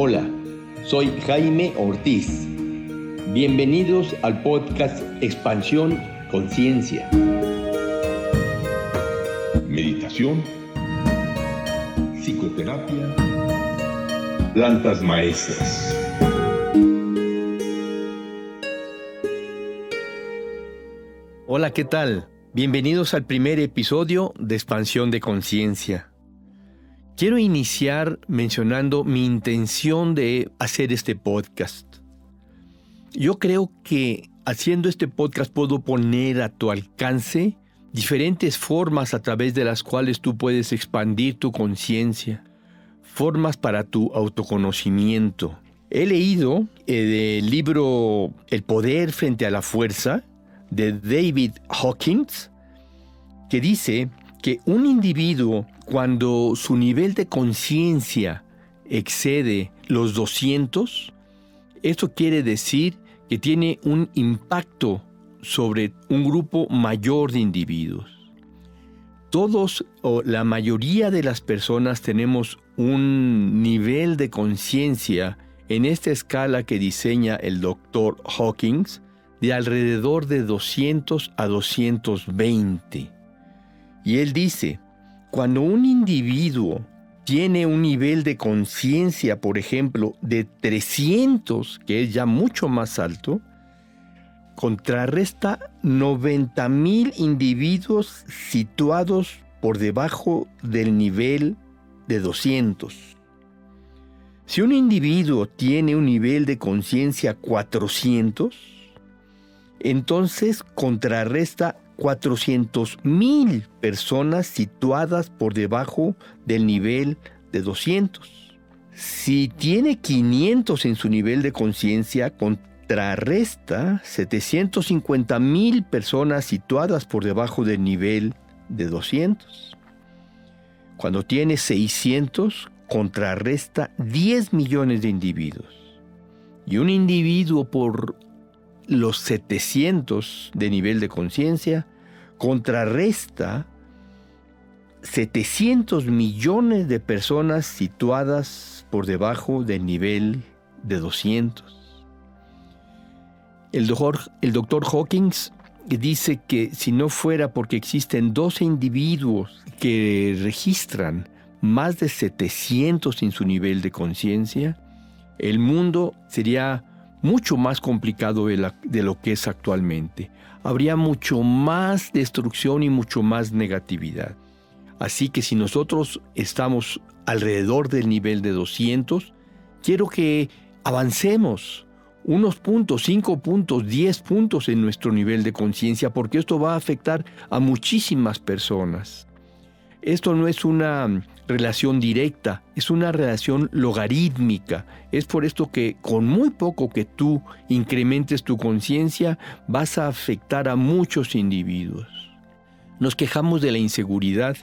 Hola, soy Jaime Ortiz. Bienvenidos al podcast Expansión Conciencia. Meditación, psicoterapia, plantas maestras. Hola, ¿qué tal? Bienvenidos al primer episodio de Expansión de Conciencia. Quiero iniciar mencionando mi intención de hacer este podcast. Yo creo que haciendo este podcast puedo poner a tu alcance diferentes formas a través de las cuales tú puedes expandir tu conciencia, formas para tu autoconocimiento. He leído el eh, libro El poder frente a la fuerza de David Hawkins, que dice que un individuo cuando su nivel de conciencia excede los 200, esto quiere decir que tiene un impacto sobre un grupo mayor de individuos. Todos o la mayoría de las personas tenemos un nivel de conciencia en esta escala que diseña el doctor Hawkins de alrededor de 200 a 220. Y él dice, cuando un individuo tiene un nivel de conciencia, por ejemplo, de 300, que es ya mucho más alto, contrarresta 90.000 individuos situados por debajo del nivel de 200. Si un individuo tiene un nivel de conciencia 400, entonces contrarresta 400.000 personas situadas por debajo del nivel de 200. Si tiene 500 en su nivel de conciencia, contrarresta 750.000 personas situadas por debajo del nivel de 200. Cuando tiene 600, contrarresta 10 millones de individuos. Y un individuo por los 700 de nivel de conciencia, contrarresta 700 millones de personas situadas por debajo del nivel de 200. El doctor, el doctor Hawkins dice que si no fuera porque existen 12 individuos que registran más de 700 en su nivel de conciencia, el mundo sería mucho más complicado de, lo que es actualmente. Habría mucho más destrucción y mucho más negatividad. Así que si nosotros estamos alrededor del nivel de 200, quiero que avancemos unos puntos, 5 puntos, 10 puntos en nuestro nivel de conciencia, porque esto va a afectar a muchísimas personas. Esto no es una relación directa, es una relación logarítmica. Es por esto que con muy poco que tú incrementes tu conciencia, vas a afectar a muchos individuos. Nos quejamos de la inseguridad,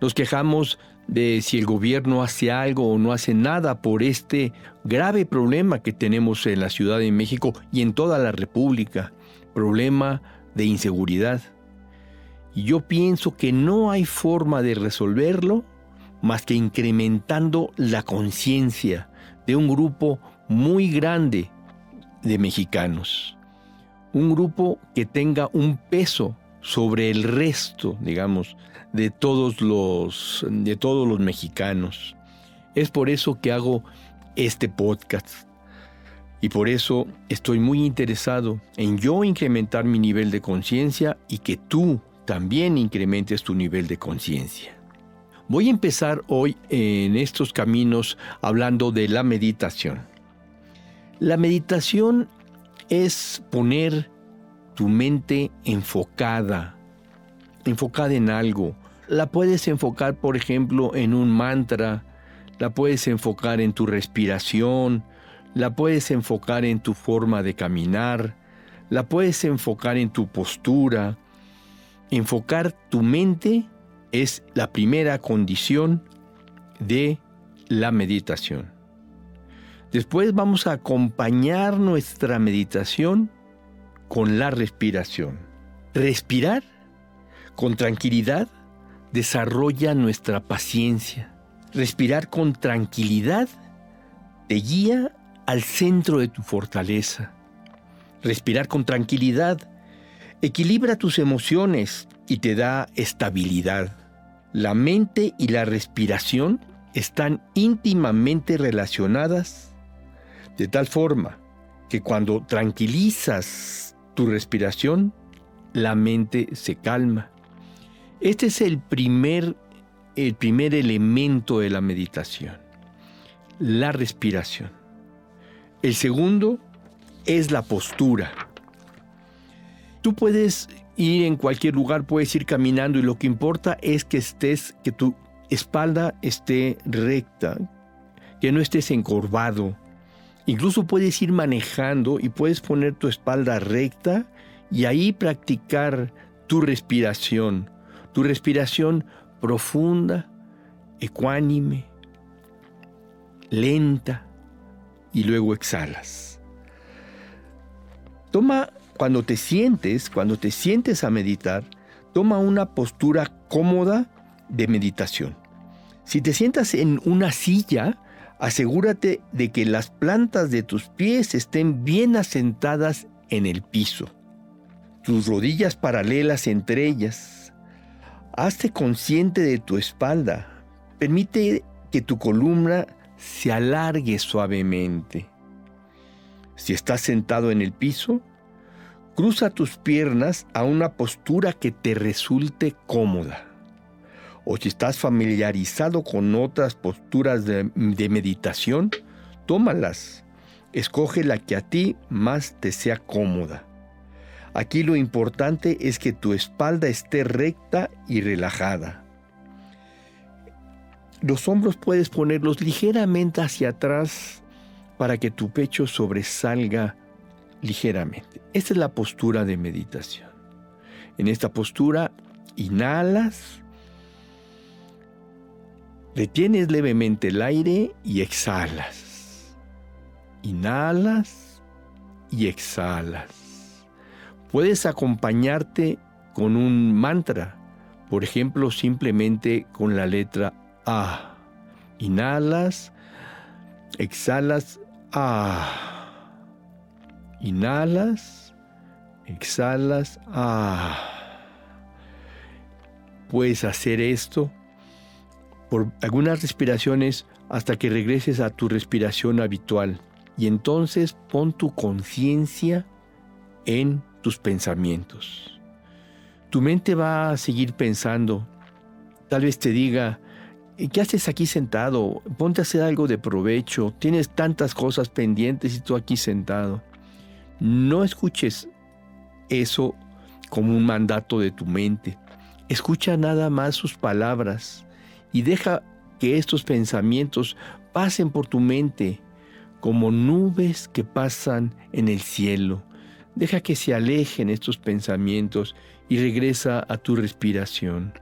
nos quejamos de si el gobierno hace algo o no hace nada por este grave problema que tenemos en la Ciudad de México y en toda la República, problema de inseguridad. Yo pienso que no hay forma de resolverlo más que incrementando la conciencia de un grupo muy grande de mexicanos. Un grupo que tenga un peso sobre el resto, digamos, de todos los, de todos los mexicanos. Es por eso que hago este podcast. Y por eso estoy muy interesado en yo incrementar mi nivel de conciencia y que tú también incrementes tu nivel de conciencia. Voy a empezar hoy en estos caminos hablando de la meditación. La meditación es poner tu mente enfocada, enfocada en algo. La puedes enfocar, por ejemplo, en un mantra, la puedes enfocar en tu respiración, la puedes enfocar en tu forma de caminar, la puedes enfocar en tu postura, Enfocar tu mente es la primera condición de la meditación. Después vamos a acompañar nuestra meditación con la respiración. Respirar con tranquilidad desarrolla nuestra paciencia. Respirar con tranquilidad te guía al centro de tu fortaleza. Respirar con tranquilidad equilibra tus emociones y te da estabilidad. La mente y la respiración están íntimamente relacionadas de tal forma que cuando tranquilizas tu respiración, la mente se calma. Este es el primer, el primer elemento de la meditación, la respiración. El segundo es la postura. Tú puedes ir en cualquier lugar, puedes ir caminando y lo que importa es que estés, que tu espalda esté recta, que no estés encorvado. Incluso puedes ir manejando y puedes poner tu espalda recta y ahí practicar tu respiración, tu respiración profunda, ecuánime, lenta y luego exhalas. Toma cuando te sientes, cuando te sientes a meditar, toma una postura cómoda de meditación. Si te sientas en una silla, asegúrate de que las plantas de tus pies estén bien asentadas en el piso, tus rodillas paralelas entre ellas. Hazte consciente de tu espalda. Permite que tu columna se alargue suavemente. Si estás sentado en el piso, cruza tus piernas a una postura que te resulte cómoda o si estás familiarizado con otras posturas de, meditación, tómalas. Escoge la que a ti más te sea cómoda. Aquí lo importante es que tu espalda esté recta y relajada. Los hombros puedes ponerlos ligeramente hacia atrás para que tu pecho sobresalga ligeramente. Esta es la postura de meditación. En esta postura inhalas Retienes levemente el aire y exhalas. Inhalas y exhalas. Puedes acompañarte con un mantra, por ejemplo, simplemente con la letra A. Inhalas, exhalas A. Inhalas, exhalas A. Puedes hacer esto por algunas respiraciones hasta que regreses a tu respiración habitual. Y entonces pon tu conciencia en tus pensamientos. Tu mente va a seguir pensando. Tal vez te diga, ¿qué haces aquí sentado? Ponte a hacer algo de provecho. Tienes tantas cosas pendientes y tú aquí sentado. No escuches eso como un mandato de tu mente. Escucha nada más sus palabras y deja que estos pensamientos pasen por tu mente como nubes que pasan en el cielo. Deja que se alejen estos pensamientos y regresa a tu respiración.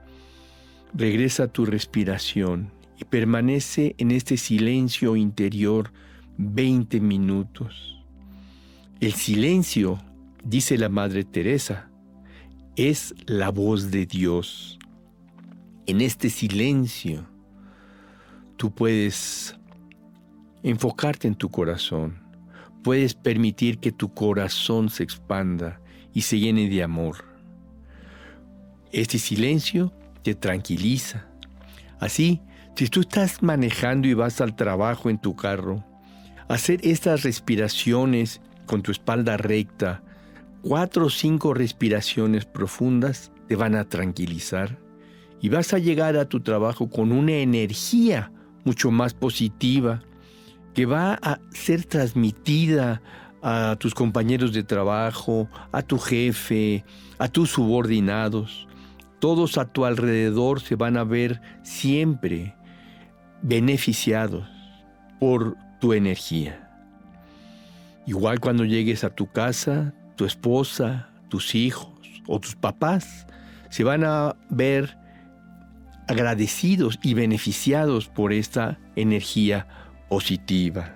Regresa a tu respiración y permanece en este silencio interior 20 minutos. El silencio, dice la Madre Teresa, es la voz de Dios en este silencio, tú puedes enfocarte en tu corazón, puedes permitir que tu corazón se expanda y se llene de amor. Este silencio te tranquiliza. Así, si tú estás manejando y vas al trabajo en tu carro, hacer estas respiraciones con tu espalda recta, cuatro o cinco respiraciones profundas, te van a tranquilizar y vas a llegar a tu trabajo con una energía mucho más positiva que va a ser transmitida a tus compañeros de trabajo, a tu jefe, a tus subordinados. Todos a tu alrededor se van a ver siempre beneficiados por tu energía. Igual cuando llegues a tu casa, tu esposa, tus hijos o tus papás se van a ver agradecidos y beneficiados por esta energía positiva.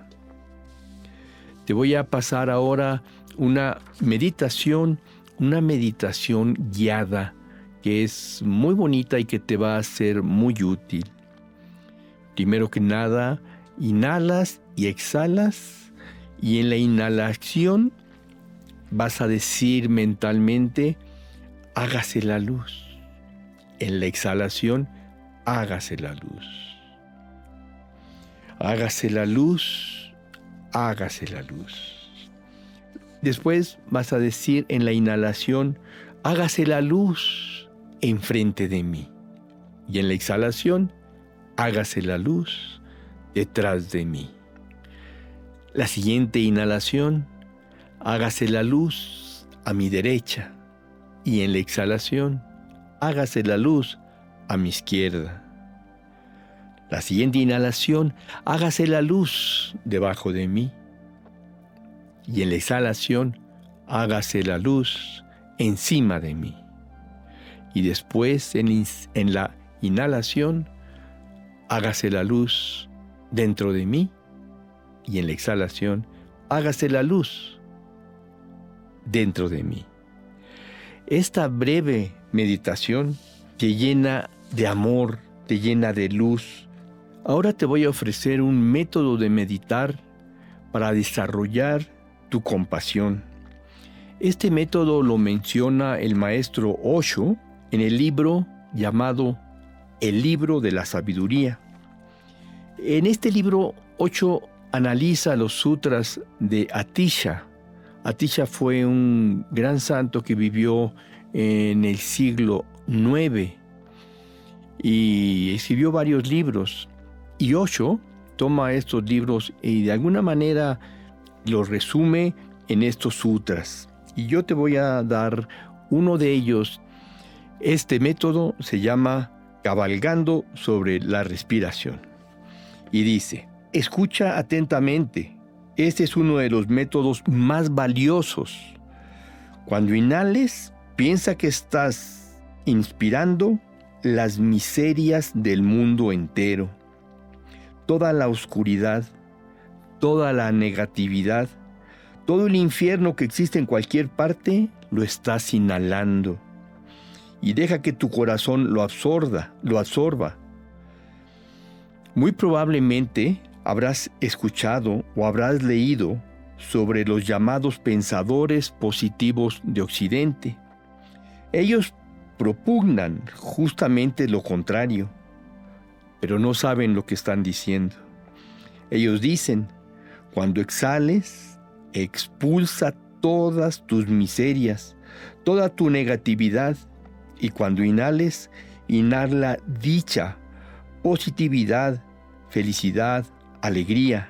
Te voy a pasar ahora una meditación, una meditación guiada que es muy bonita y que te va a ser muy útil. Primero que nada, Inhalas y exhalas y en la inhalación vas a decir mentalmente, hágase la luz. En la exhalación, hágase la luz. Hágase la luz, hágase la luz. Después vas a decir en la inhalación, hágase la luz enfrente de mí. Y en la exhalación, hágase la luz detrás de mí. La siguiente inhalación, hágase la luz a mi derecha. Y en la exhalación, hágase la luz a mi izquierda. La siguiente inhalación, hágase la luz debajo de mí. Y en la exhalación, hágase la luz encima de mí. Y después, en, la inhalación, hágase la luz dentro de mí. Y en la exhalación, hágase la luz dentro de mí. Esta breve meditación te llena de amor, te llena de luz. Ahora te voy a ofrecer un método de meditar para desarrollar tu compasión. Este método lo menciona el maestro Osho en el libro llamado El libro de la sabiduría. En este libro Osho analiza los sutras de Atisha, Atisha fue un gran santo que vivió en el siglo IX y escribió varios libros. Y Osho toma estos libros y de alguna manera los resume en estos sutras. Y yo te voy a dar uno de ellos. Este método se llama cabalgando sobre la respiración. Y dice, escucha atentamente este es uno de los métodos más valiosos. Cuando inhales, piensa que estás inspirando las miserias del mundo entero, toda la oscuridad, toda la negatividad, todo el infierno que existe en cualquier parte, lo estás inhalando. Y deja que tu corazón lo absorba, lo absorba. Muy probablemente habrás escuchado o habrás leído sobre los llamados pensadores positivos de Occidente. Ellos propugnan justamente lo contrario, pero no saben lo que están diciendo. Ellos dicen, cuando exhales, expulsa todas tus miserias, toda tu negatividad, y cuando inhales, inhala dicha, positividad, felicidad, alegría.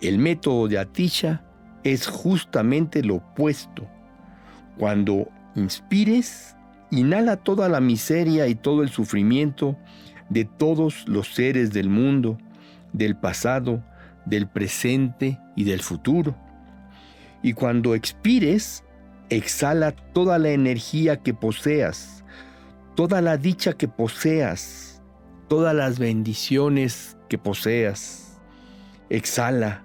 El método de Atisha es justamente lo opuesto. Cuando inspires, inhala toda la miseria y todo el sufrimiento de todos los seres del mundo, del pasado, del presente y del futuro. Y cuando expires, exhala toda la energía que poseas, toda la dicha que poseas, todas las bendiciones que poseas exhala,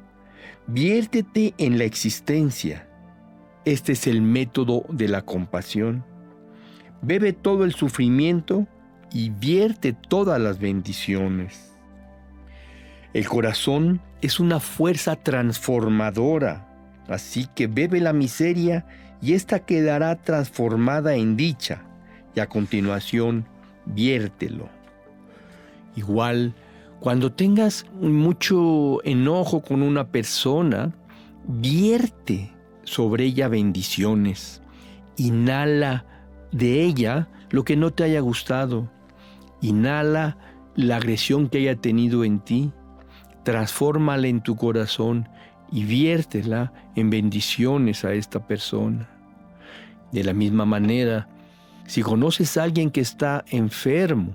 viértete en la existencia. Este es el método de la compasión. Bebe todo el sufrimiento y vierte todas las bendiciones. El corazón es una fuerza transformadora, así que bebe la miseria y ésta quedará transformada en dicha, y a continuación viértelo. Igual cuando tengas mucho enojo con una persona, vierte sobre ella bendiciones. Inhala de ella lo que no te haya gustado. Inhala la agresión que haya tenido en ti. Transfórmala en tu corazón y viértela en bendiciones a esta persona. De la misma manera, si conoces a alguien que está enfermo,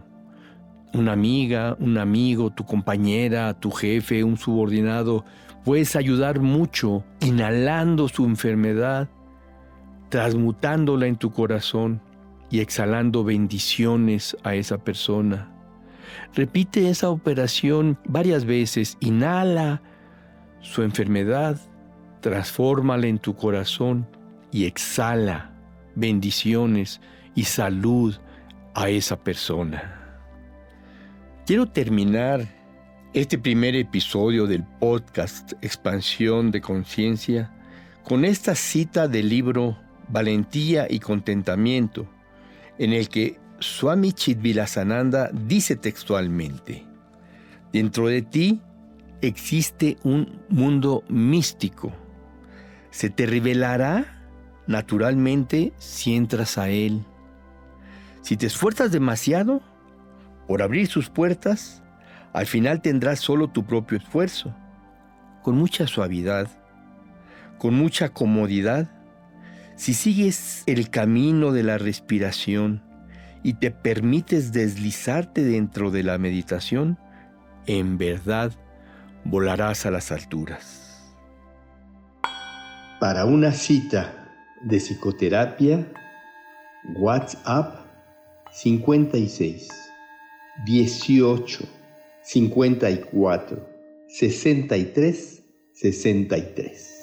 una amiga, un amigo, tu compañera, tu jefe, un subordinado, puedes ayudar mucho inhalando su enfermedad, transmutándola en tu corazón y exhalando bendiciones a esa persona. Repite esa operación varias veces. Inhala su enfermedad, transfórmala en tu corazón y exhala bendiciones y salud a esa persona. Quiero terminar este primer episodio del podcast Expansión de Conciencia con esta cita del libro Valentía y Contentamiento, en el que Swami Chidvilasananda dice textualmente, Dentro de ti existe un mundo místico. Se te revelará naturalmente si entras a él. Si te esfuerzas demasiado por abrir sus puertas, al final tendrás solo tu propio esfuerzo, con mucha suavidad, con mucha comodidad. Si sigues el camino de la respiración y te permites deslizarte dentro de la meditación, en verdad volarás a las alturas. Para una cita de psicoterapia, WhatsApp 56 18 54 63 63.